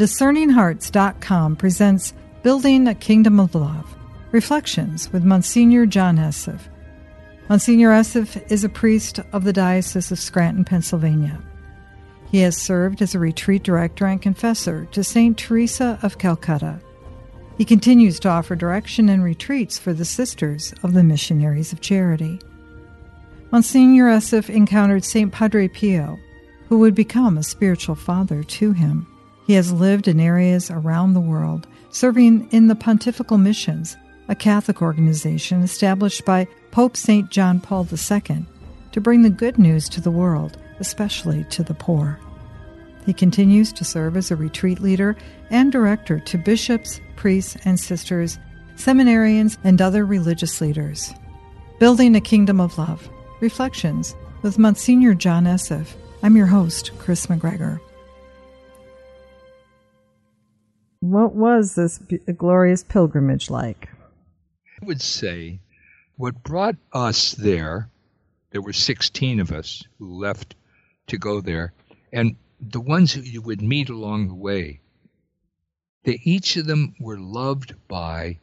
DiscerningHearts.com presents Building a Kingdom of Love Reflections with Monsignor John Esseff. Monsignor Esseff is a priest of the Diocese of Scranton, Pennsylvania. He has served as a retreat director and confessor to St. Teresa of Calcutta. He continues to offer direction and retreats for the Sisters of the Missionaries of Charity. Monsignor Esseff encountered St. Padre Pio, who would become a spiritual father to him. He has lived in areas around the world, serving in the Pontifical Missions, a Catholic organization established by Pope St. John Paul II to bring the good news to the world, especially to the poor. He continues to serve as a retreat leader and director to bishops, priests, and sisters, seminarians, and other religious leaders. Building a Kingdom of Love Reflections with Monsignor John Esseff. I'm your host, Kris McGregor. What was this glorious pilgrimage like? I would say what brought us there, there were 16 of us who left to go there, and the ones who you would meet along the way, they each of them were loved by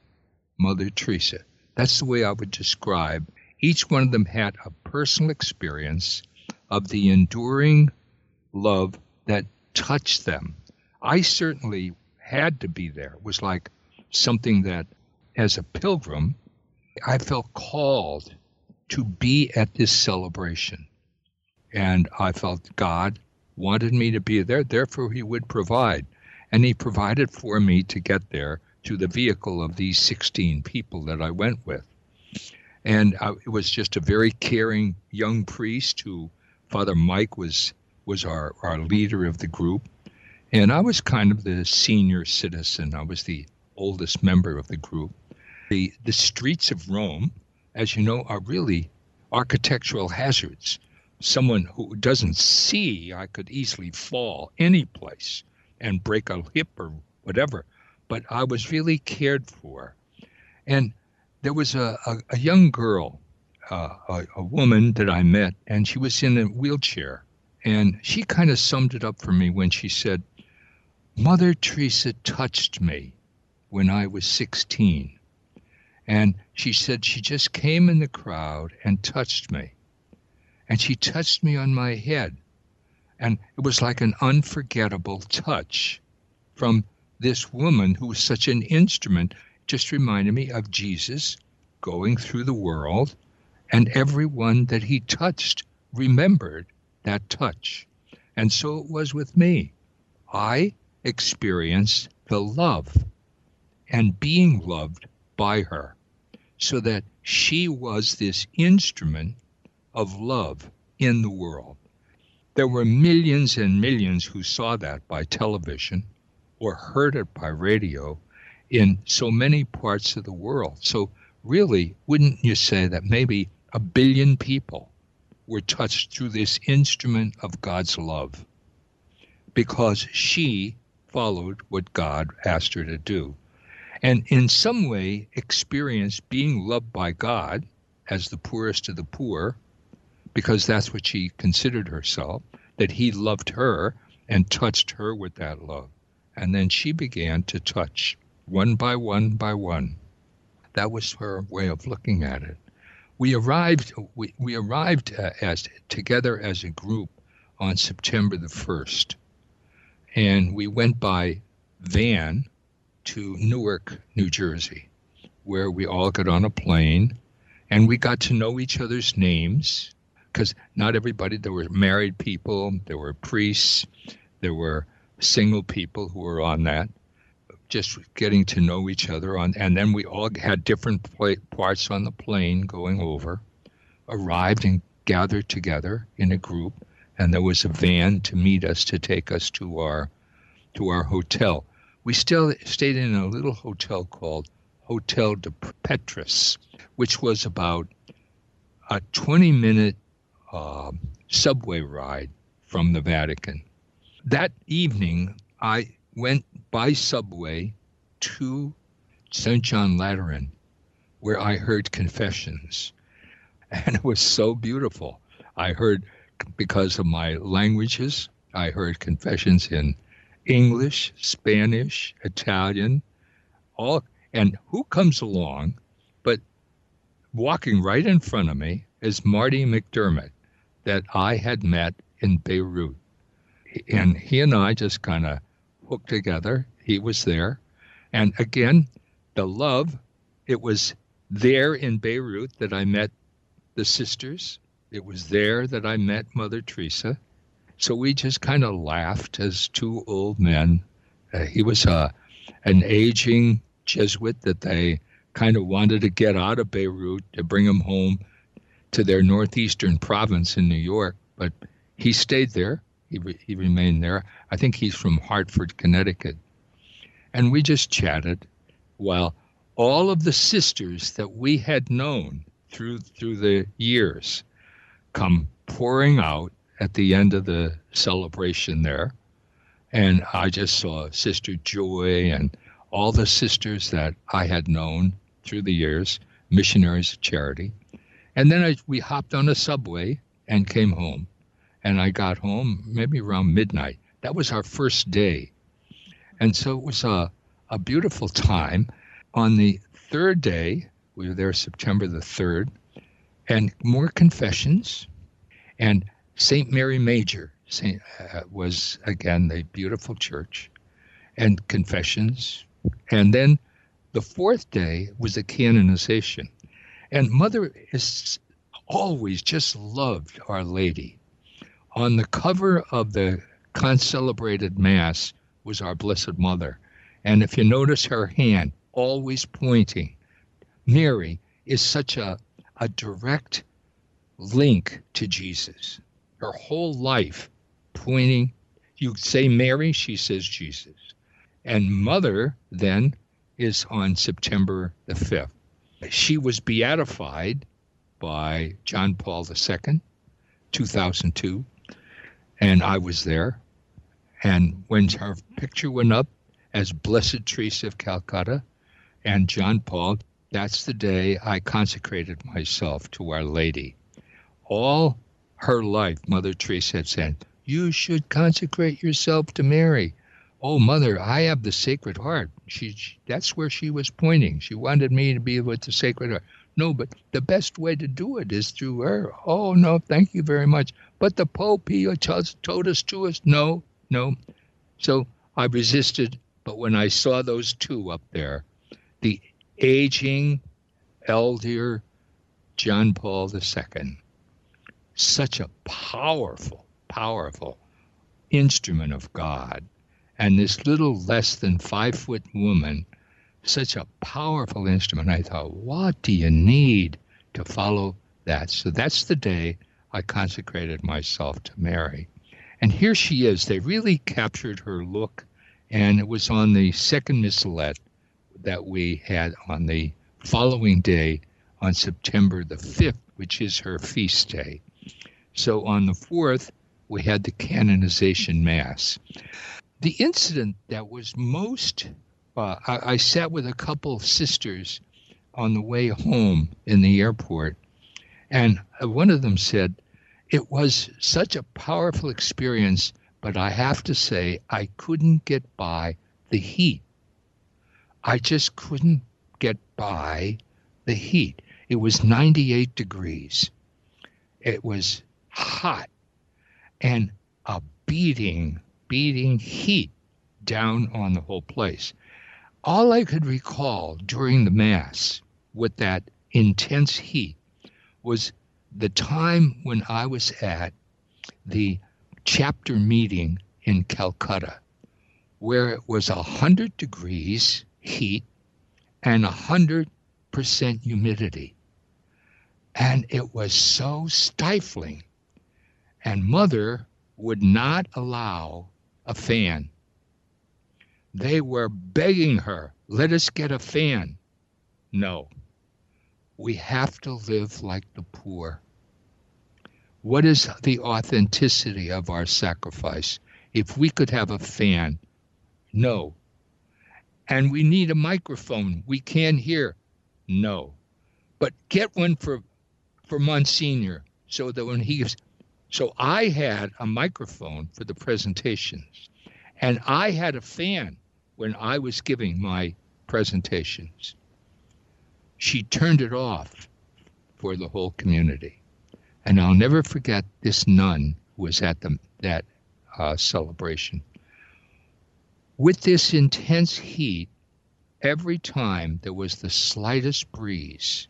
Mother Teresa. That's the way I would describe each one of them had a personal experience of the enduring love that touched them. I certainly had to be there. It was like something that, as a pilgrim, I felt called to be at this celebration. And I felt God wanted me to be there, therefore, He would provide. And He provided for me to get there to the vehicle of these 16 people that I went with. And I, it was just a very caring young priest who, Father Mike, was was our, our leader of the group. And I was kind of the senior citizen. I was the oldest member of the group. The, the streets of Rome, as you know, are really architectural hazards. Someone who doesn't see, I could easily fall any place and break a hip or whatever. But I was really cared for. And there was a, a, a young girl, uh, a, a woman that I met, and she was in a wheelchair. And she kind of summed it up for me when she said, Mother Teresa touched me when I was 16. And she said she just came in the crowd and touched me. And she touched me on my head. And it was like an unforgettable touch from this woman who was such an instrument just reminded me of Jesus going through the world, and everyone that he touched remembered that touch. And so it was with me. I experienced the love and being loved by her, so that she was this instrument of love in the world. There were millions and millions who saw that by television or heard it by radio in so many parts of the world. So, really, wouldn't you say that maybe a billion people were touched through this instrument of God's love? Because she followed what God asked her to do. And in some way, experienced being loved by God as the poorest of the poor, because that's what she considered herself, that He loved her and touched her with that love. And then she began to touch one by one by one. That was her way of looking at it. We arrived. We, we arrived uh, as together as a group on September the first, and we went by van to Newark, New Jersey, where we all got on a plane, and we got to know each other's names because not everybody. There were married people, there were priests, there were single people who were on that, just getting to know each other on and then we all had different parts on the plane going over arrived and gathered together in a group and there was a van to meet us to take us to our to our hotel we still stayed in a little hotel called hotel de petrus which was about a 20 minute uh, subway ride from the vatican that evening i went by subway to St. John Lateran, where I heard confessions. And it was so beautiful. I heard, because of my languages, I heard confessions in English, Spanish, Italian, all. And who comes along but walking right in front of me is Marty McDermott that I had met in Beirut. And he and I just kind of hooked together. He was there. And again, the love, it was there in Beirut that I met the sisters. It was there that I met Mother Teresa. So we just kind of laughed as two old men. Uh, he was uh, an aging Jesuit that they kind of wanted to get out of Beirut to bring him home to their northeastern province in New York, but he stayed there. He, re- he remained there. I think he's from Hartford, Connecticut. And we just chatted while all of the sisters that we had known through through the years come pouring out at the end of the celebration there. And I just saw Sister Joy and all the sisters that I had known through the years, missionaries of charity. And then I, we hopped on a subway and came home. And I got home maybe around midnight. That was our first day. And so it was a, a beautiful time. On the third day, we were there September the 3rd, and more confessions. And St. Mary Major Saint, uh, was, again, a beautiful church, and confessions. And then the fourth day was the canonization. And Mother is always just loved Our Lady. On the cover of the concelebrated Mass was our Blessed Mother. And if you notice her hand, always pointing, Mary is such a, a direct link to Jesus. Her whole life pointing, you say Mary, she says Jesus. And Mother then is on September the 5th. She was beatified by John Paul II, 2002, and I was there. And when her picture went up as Blessed Teresa of Calcutta and John Paul, that's the day I consecrated myself to Our Lady. All her life, Mother Teresa had said, You should consecrate yourself to Mary. Oh, Mother, I have the Sacred Heart. She, that's where she was pointing. She wanted me to be with the Sacred Heart. No, but the best way to do it is through her. Oh, no, thank you very much. But the Pope, he told us to us. No, no. So I resisted. But when I saw those two up there, the aging elder John Paul II, such a powerful, powerful instrument of God and this little less than five foot woman, such a powerful instrument. I thought, what do you need to follow that? So that's the day I consecrated myself to Mary. And here she is. They really captured her look, and it was on the second missalette that we had on the following day on September the 5th, which is her feast day. So on the 4th, we had the canonization mass the incident that was most uh, I, I, sat with a couple of sisters on the way home in the airport, and one of them said, It was such a powerful experience, but I have to say, I couldn't get by the heat. I just couldn't get by the heat. It was 98 degrees. It was hot and a beating beating heat down on the whole place. All I could recall during the Mass with that intense heat was the time when I was at the chapter meeting in Calcutta, where it was 100 degrees heat and 100% humidity. And it was so stifling. And Mother would not allow a fan. They were begging her, let us get a fan. No. We have to live like the poor. What is the authenticity of our sacrifice? If we could have a fan, no. And we need a microphone. We can't hear. No. But get one for for Monsignor so that when he so I had a microphone for the presentations, And I had a fan when I was giving my presentations. She turned it off for the whole community. And I'll never forget this nun who was at the, that uh, celebration. With this intense heat, every time there was the slightest breeze,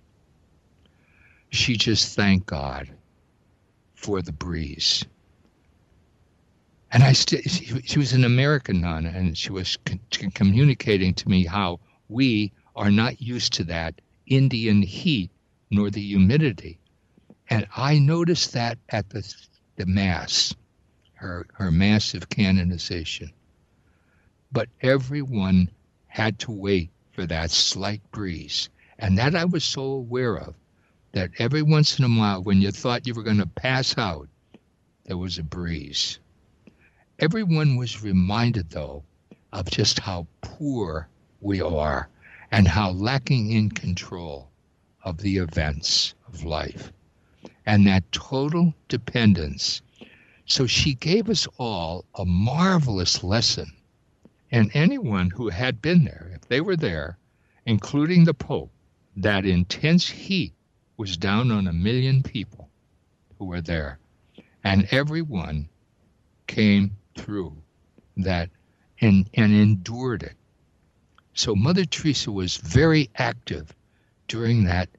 she just thanked God for the breeze. And I st- she, she was an American nun, and she was con- communicating to me how we are not used to that Indian heat nor the humidity. And I noticed that at the, the Mass, her, her massive canonization. But everyone had to wait for that slight breeze. And that I was so aware of that every once in a while, when you thought you were going to pass out, there was a breeze. Everyone was reminded, though, of just how poor we are and how lacking in control of the events of life and that total dependence. So she gave us all a marvelous lesson and anyone who had been there, if they were there, including the Pope, that intense heat was down on a million people who were there. And everyone came through that and, and endured it. So Mother Teresa was very active during that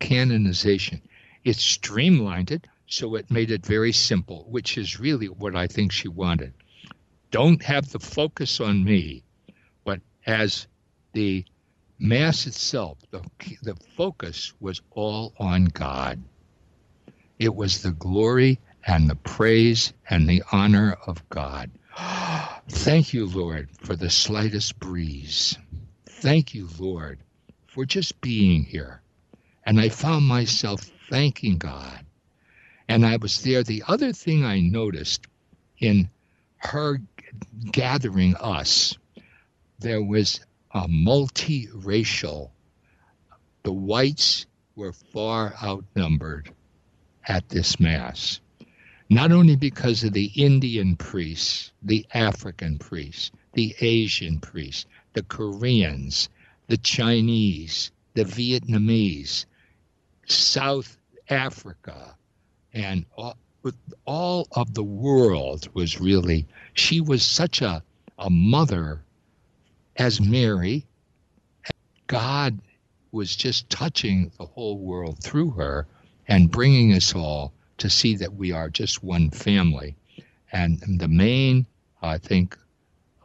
canonization. It streamlined it, so it made it very simple, which is really what I think she wanted don't have the focus on me, but as the Mass itself, the, the focus was all on God. It was the glory and the praise and the honor of God. Thank you, Lord, for the slightest breeze. Thank you, Lord, for just being here. And I found myself thanking God. And I was there. The other thing I noticed in her gathering us, there was a multiracial. The whites were far outnumbered at this Mass, not only because of the Indian priests, the African priests, the Asian priests, the Koreans, the Chinese, the Vietnamese, South Africa, and all, all of the world was really she was such a, a mother as Mary. God was just touching the whole world through her and bringing us all to see that we are just one family. And the main, I think,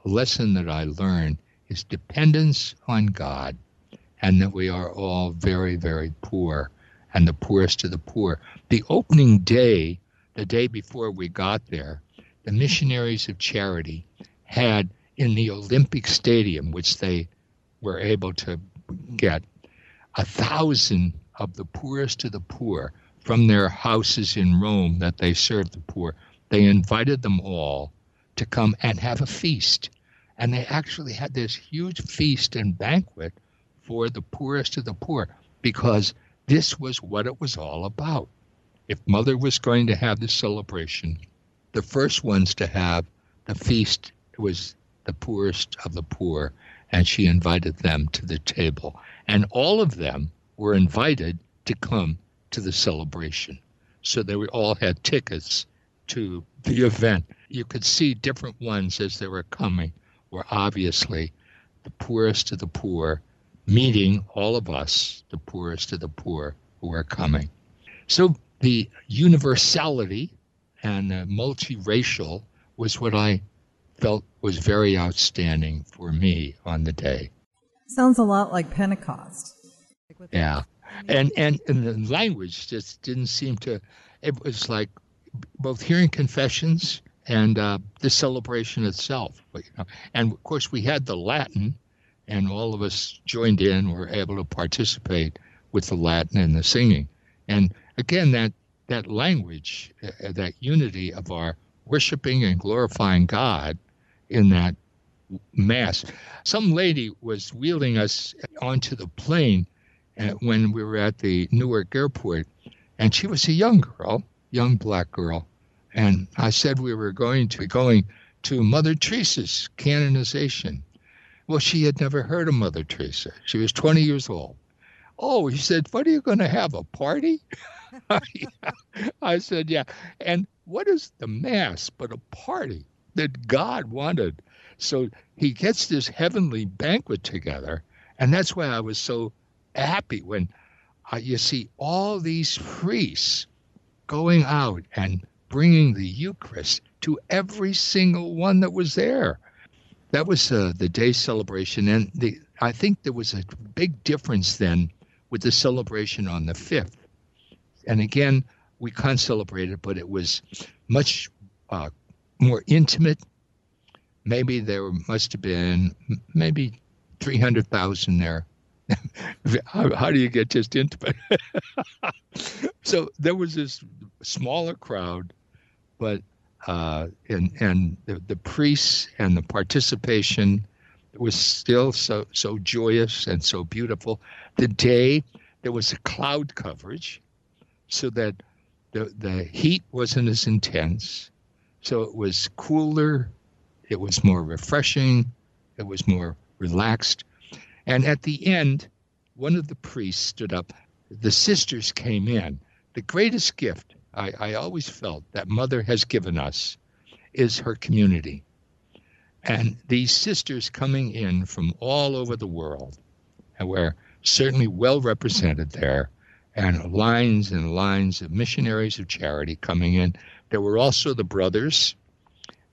lesson that I learned is dependence on God and that we are all very, very poor and the poorest of the poor. The opening day, the day before we got there, the missionaries of charity had in the Olympic Stadium, which they were able to get, a thousand of the poorest of the poor from their houses in Rome that they served the poor. They invited them all to come and have a feast. And they actually had this huge feast and banquet for the poorest of the poor because this was what it was all about. If Mother was going to have this celebration, the first ones to have the feast was the poorest of the poor, and she invited them to the table. And all of them were invited to come to the celebration. So they all had tickets to the event. You could see different ones as they were coming were obviously the poorest of the poor, meeting all of us, the poorest of the poor, who are coming. So the universality and multiracial was what I felt was very outstanding for me on the day. Sounds a lot like Pentecost. Yeah. And, and, and the language just didn't seem to, it was like both hearing confessions and uh, the celebration itself. You know, and of course, we had the Latin, and all of us joined in, were able to participate with the Latin and the singing. And again, that that language, uh, that unity of our worshiping and glorifying God in that mass. Some lady was wheeling us onto the plane uh, when we were at the Newark airport, and she was a young girl, young black girl. And I said we were going to going to Mother Teresa's canonization. Well, she had never heard of Mother Teresa. She was 20 years old. Oh, he said, What are you going to have? A party? I said, Yeah. And what is the Mass but a party that God wanted? So he gets this heavenly banquet together. And that's why I was so happy when uh, you see all these priests going out and bringing the Eucharist to every single one that was there. That was uh, the day celebration, and the I think there was a big difference then with the celebration on the fifth. And again, we can't celebrate it, but it was much uh, more intimate. Maybe there must have been maybe three hundred thousand there. how, how do you get just intimate? so there was this smaller crowd, but uh, and and the, the priests and the participation was still so so joyous and so beautiful. The day there was a cloud coverage, so that the the heat wasn't as intense, so it was cooler, it was more refreshing, it was more relaxed, and at the end, one of the priests stood up. The sisters came in. The greatest gift I, I always felt that Mother has given us is her community. And these sisters coming in from all over the world, and we're certainly well represented there, and lines and lines of missionaries of charity coming in. There were also the brothers,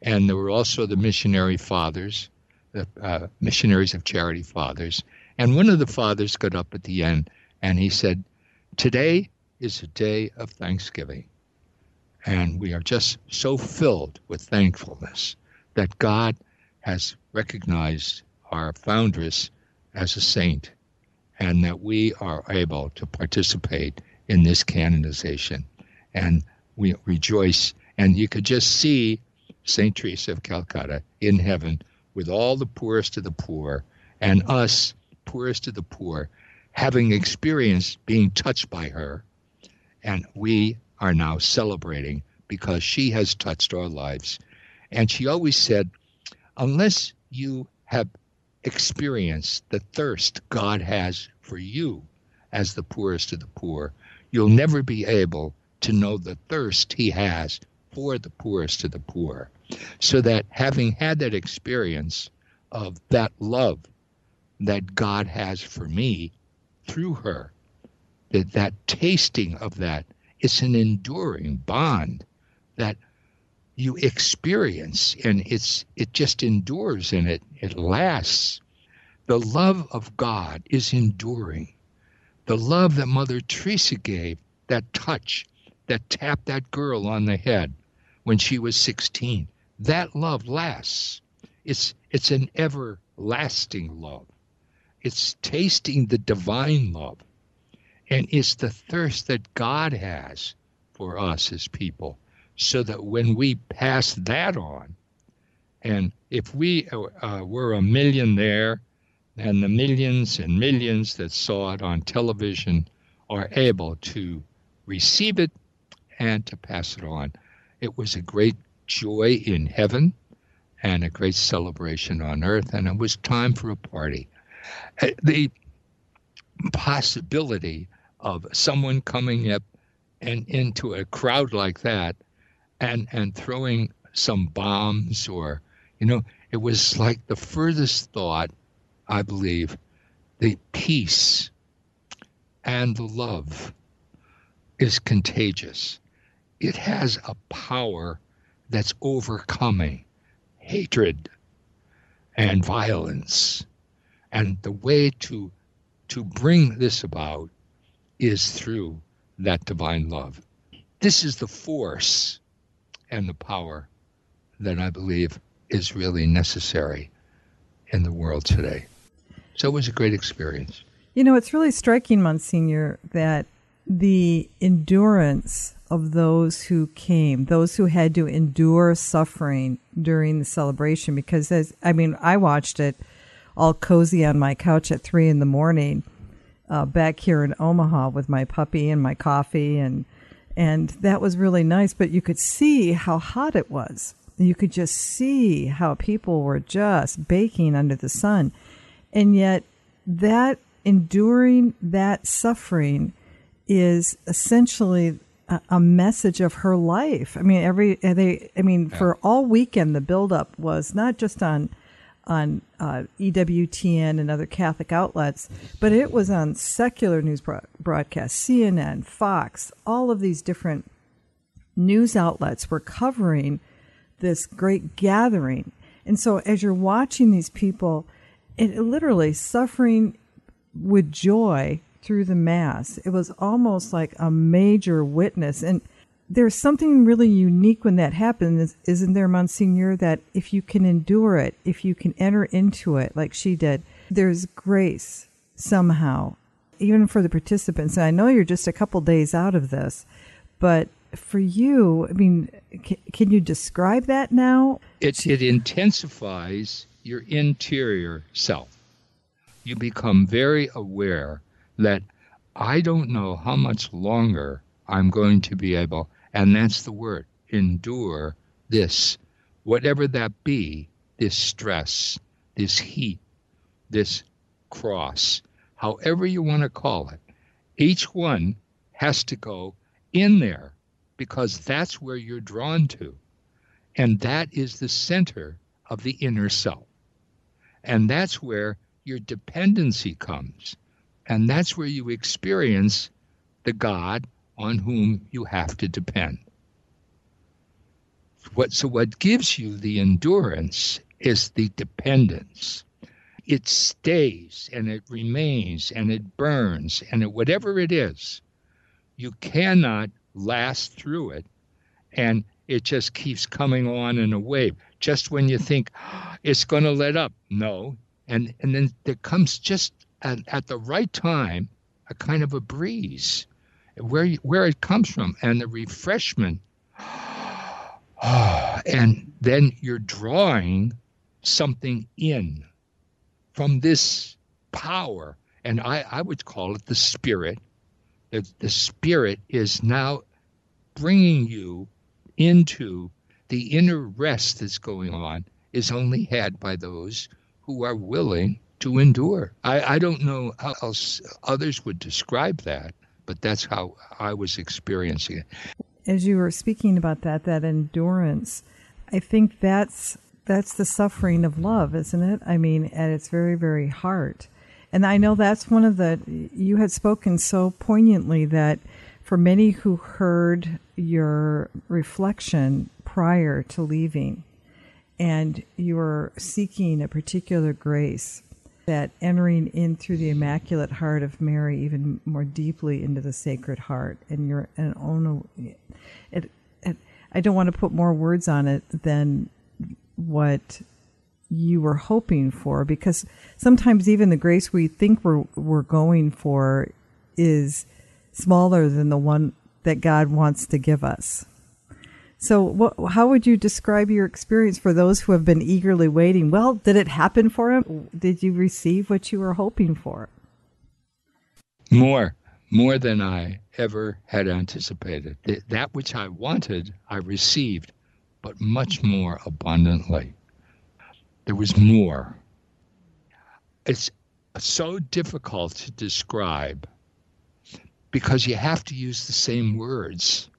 and there were also the missionary fathers, the uh, missionaries of charity fathers. And one of the fathers got up at the end and he said, Today is a day of thanksgiving. And we are just so filled with thankfulness that God has recognized our foundress as a saint and that we are able to participate in this canonization. And we rejoice. And you could just see St. Teresa of Calcutta in heaven with all the poorest of the poor and us, poorest of the poor, having experienced being touched by her and we are now celebrating because she has touched our lives. And she always said, unless you have experienced the thirst God has for you as the poorest of the poor, you'll never be able to know the thirst He has for the poorest of the poor. So that having had that experience of that love that God has for me through her, that that tasting of that it's an enduring bond that you experience and it's it just endures and it it lasts the love of god is enduring the love that mother teresa gave that touch that tapped that girl on the head when she was 16 that love lasts. It's it's an everlasting love. It's tasting the divine love. And it's the thirst that God has for us as people, so that when we pass that on, and if we uh, were a millionaire and the millions and millions that saw it on television are able to receive it and to pass it on, it was a great joy in heaven and a great celebration on earth, and it was time for a party. Uh, the possibility of someone coming up and into a crowd like that and and throwing some bombs or you know it was like the furthest thought i believe the peace and the love is contagious it has a power that's overcoming hatred and violence and the way to to bring this about is through that divine love. This is the force and the power that I believe is really necessary in the world today. So it was a great experience. You know, it's really striking, Monsignor, that the endurance of those who came, those who had to endure suffering during the celebration, because as I mean, I watched it all cozy on my couch at three in the morning uh, back here in Omaha with my puppy and my coffee and and that was really nice. But you could see how hot it was, You could just see how people were just baking under the sun. And yet, that enduring that suffering is essentially a, a message of her life. I mean, every they. I mean, yeah. for all weekend, the buildup was not just on on uh, EWTN and other Catholic outlets, but it was on secular news broadcasts, CNN, Fox, all of these different news outlets were covering this great gathering. And so as you're watching these people, it literally suffering with joy through the mass, it was almost like a major witness. And there's something really unique when that happens, isn't there, Monsignor? That if you can endure it, if you can enter into it like she did, there's grace somehow, even for the participants. And I know you're just a couple days out of this, but for you, I mean, can, you describe that now? It, it intensifies your interior self. You become very aware that I don't know how much longer I'm going to be able and that's the word endure this, whatever that be, this stress, this heat, this cross, however you want to call it. Each one has to go in there because that's where you're drawn to. And that is the center of the inner self. And that's where your dependency comes. And that's where you experience the God on whom you have to depend. What, so, what gives you the endurance is the dependence. It stays and it remains and it burns and it, whatever it is, you cannot last through it. And it just keeps coming on in a wave. Just when you think oh, it's going to let up, no. And, and then there comes just at, at the right time a kind of a breeze where where it comes from and the refreshment. And then you're drawing something in from this power. And I, I would call it the spirit. The, the spirit is now bringing you into the inner rest that's going on is only had by those who are willing to endure. I, I don't know how else others would describe that but that's how I was experiencing it. As you were speaking about that, that endurance, I think that's that's the suffering of love, isn't it? I mean, at its very, very heart. And I know that's one of the you had spoken so poignantly that for many who heard your reflection prior to leaving, and you were seeking a particular grace that entering in through the Immaculate Heart of Mary even more deeply into the Sacred Heart, and your and own it, it, I don't want to put more words on it than what you were hoping for, because sometimes even the grace we think we're we're going for is smaller than the one that God wants to give us. So, what, how would you describe your experience for those who have been eagerly waiting? Well, did it happen for him? Did you receive what you were hoping for? More, more than I ever had anticipated. That which I wanted, I received, but much more abundantly. There was more. It's so difficult to describe because you have to use the same words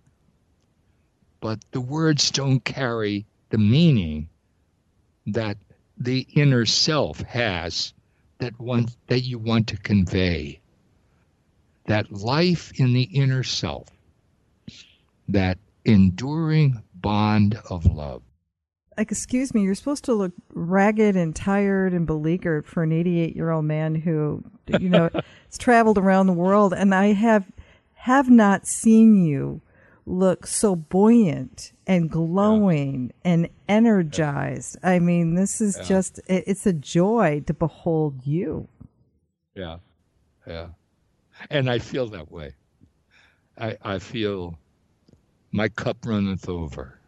but the words don't carry the meaning that the inner self has that one that you want to convey. That life in the inner self that enduring bond of love. Like excuse me you're supposed to look ragged and tired and beleaguered for an 88 year old man who you know has traveled around the world and i have have not seen you look so buoyant and glowing yeah. and energized. I mean, this is yeah. just, it's a joy to behold you. Yeah. Yeah. And I feel that way. I, I feel my cup runneth over.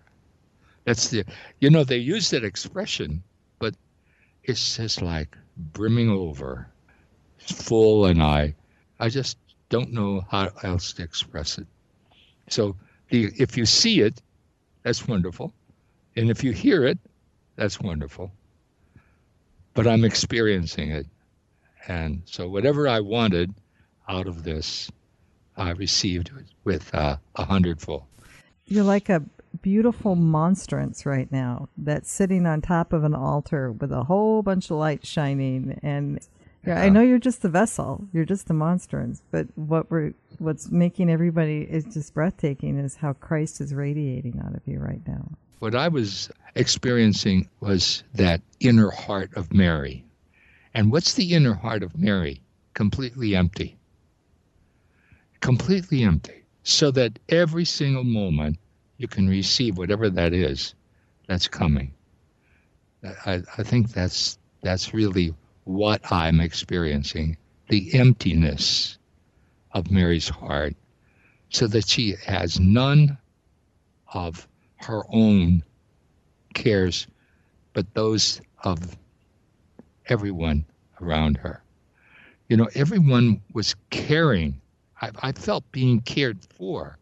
That's the, you know, they use that expression, but it's just like brimming over, full, and I, I just don't know how else to express it. So if you see it, that's wonderful. And if you hear it, that's wonderful. But I'm experiencing it. And so whatever I wanted out of this, I received with uh, a hundredfold. You're like a beautiful monstrance right now that's sitting on top of an altar with a whole bunch of light shining and yeah, I know you're just the vessel. You're just the monstrance. But what we're what's making everybody is just breathtaking is how Christ is radiating out of you right now. What I was experiencing was that inner heart of Mary. And what's the inner heart of Mary? Completely empty. Completely empty. So that every single moment you can receive whatever that is that's coming. I, I think that's that's really what I'm experiencing, the emptiness of Mary's heart, so that she has none of her own cares, but those of everyone around her. You know, everyone was caring. I, I felt being cared for.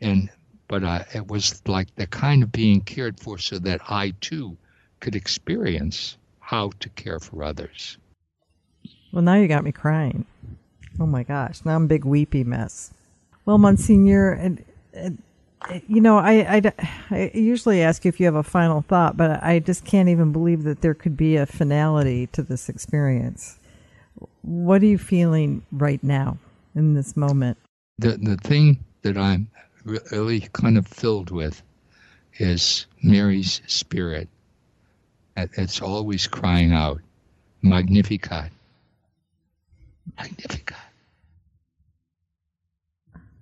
And but uh, it was like the kind of being cared for so that I too could experience how to care for others. Well, now you got me crying. Oh my gosh, now I'm a big weepy mess. Well, Monsignor, and, and you know, I, I, I, usually ask you if you have a final thought, but I just can't even believe that there could be a finality to this experience. What are you feeling right now in this moment? The the thing that I'm really kind of filled with is Mary's spirit. It's always crying out, Magnificat. Magnificat.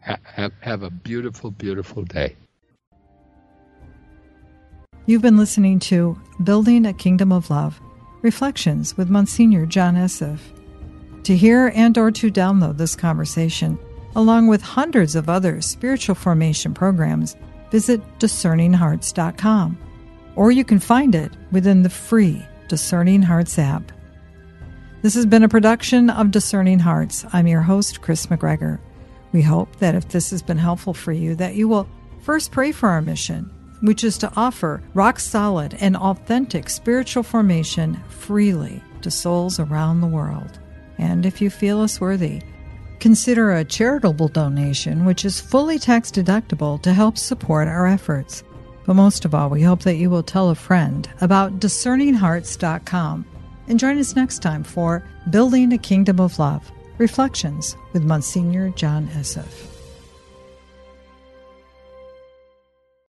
Have, have a beautiful, beautiful day. You've been listening to Building a Kingdom of Love Reflections with Monsignor John Esseff. To hear and or to download this conversation, along with hundreds of other spiritual formation programs, visit discerninghearts.com. Or you can find it within the free Discerning Hearts app. This has been a production of Discerning Hearts. I'm your host, Kris McGregor. We hope that if this has been helpful for you, that you will first pray for our mission, which is to offer rock solid and authentic spiritual formation freely to souls around the world. And if you feel us worthy, Consider a charitable donation, which is fully tax deductible to help support our efforts. But most of all, we hope that you will tell a friend about discerninghearts.com and join us next time for Building a Kingdom of Love Reflections with Monsignor John Esseff.